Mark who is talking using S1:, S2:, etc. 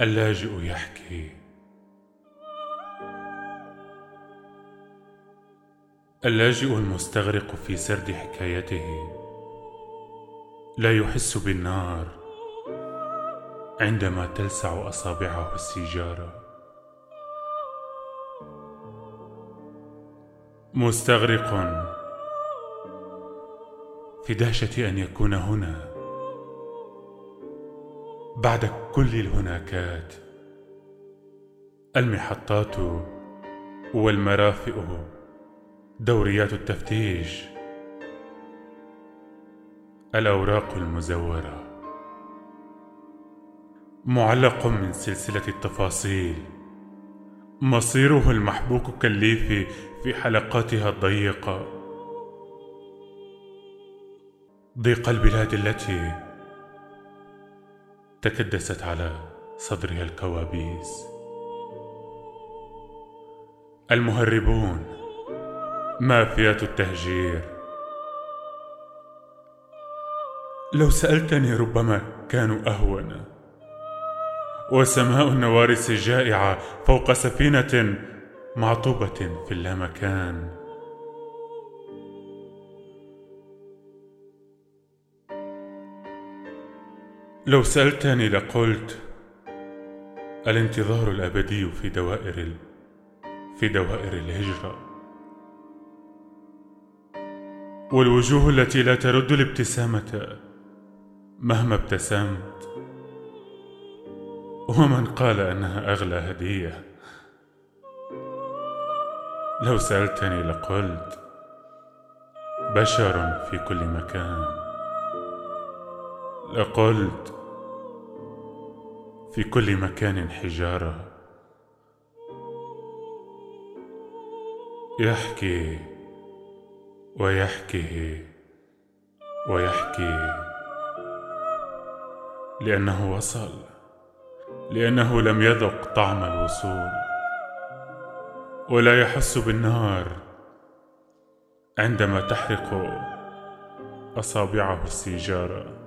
S1: اللاجئ يحكي. اللاجئ المستغرق في سرد حكايته. لا يحس بالنار عندما تلسع أصابعه السيجارة. مستغرق في دهشة أن يكون هنا. بعد كل الهناكات. المحطات والمرافئ دوريات التفتيش. الأوراق المزورة. معلق من سلسلة التفاصيل. مصيره المحبوك كالليف في حلقاتها الضيقة. ضيق البلاد التي تكدست على صدرها الكوابيس. المهربون مافيات التهجير. لو سألتني ربما كانوا أهون. وسماء النوارس جائعه فوق سفينة معطوبة في اللامكان. لو سألتني لقلت الانتظار الأبدي في دوائر ال... في دوائر الهجرة. والوجوه التي لا ترد الابتسامة مهما ابتسمت. ومن قال أنها أغلى هدية. لو سألتني لقلت بشر في كل مكان. لقلت في كل مكان حجارة. يحكي ويحكي ويحكي. لأنه وصل لأنه لم يذق طعم الوصول. ولا يحس بالنار عندما تحرق أصابعه السيجارة.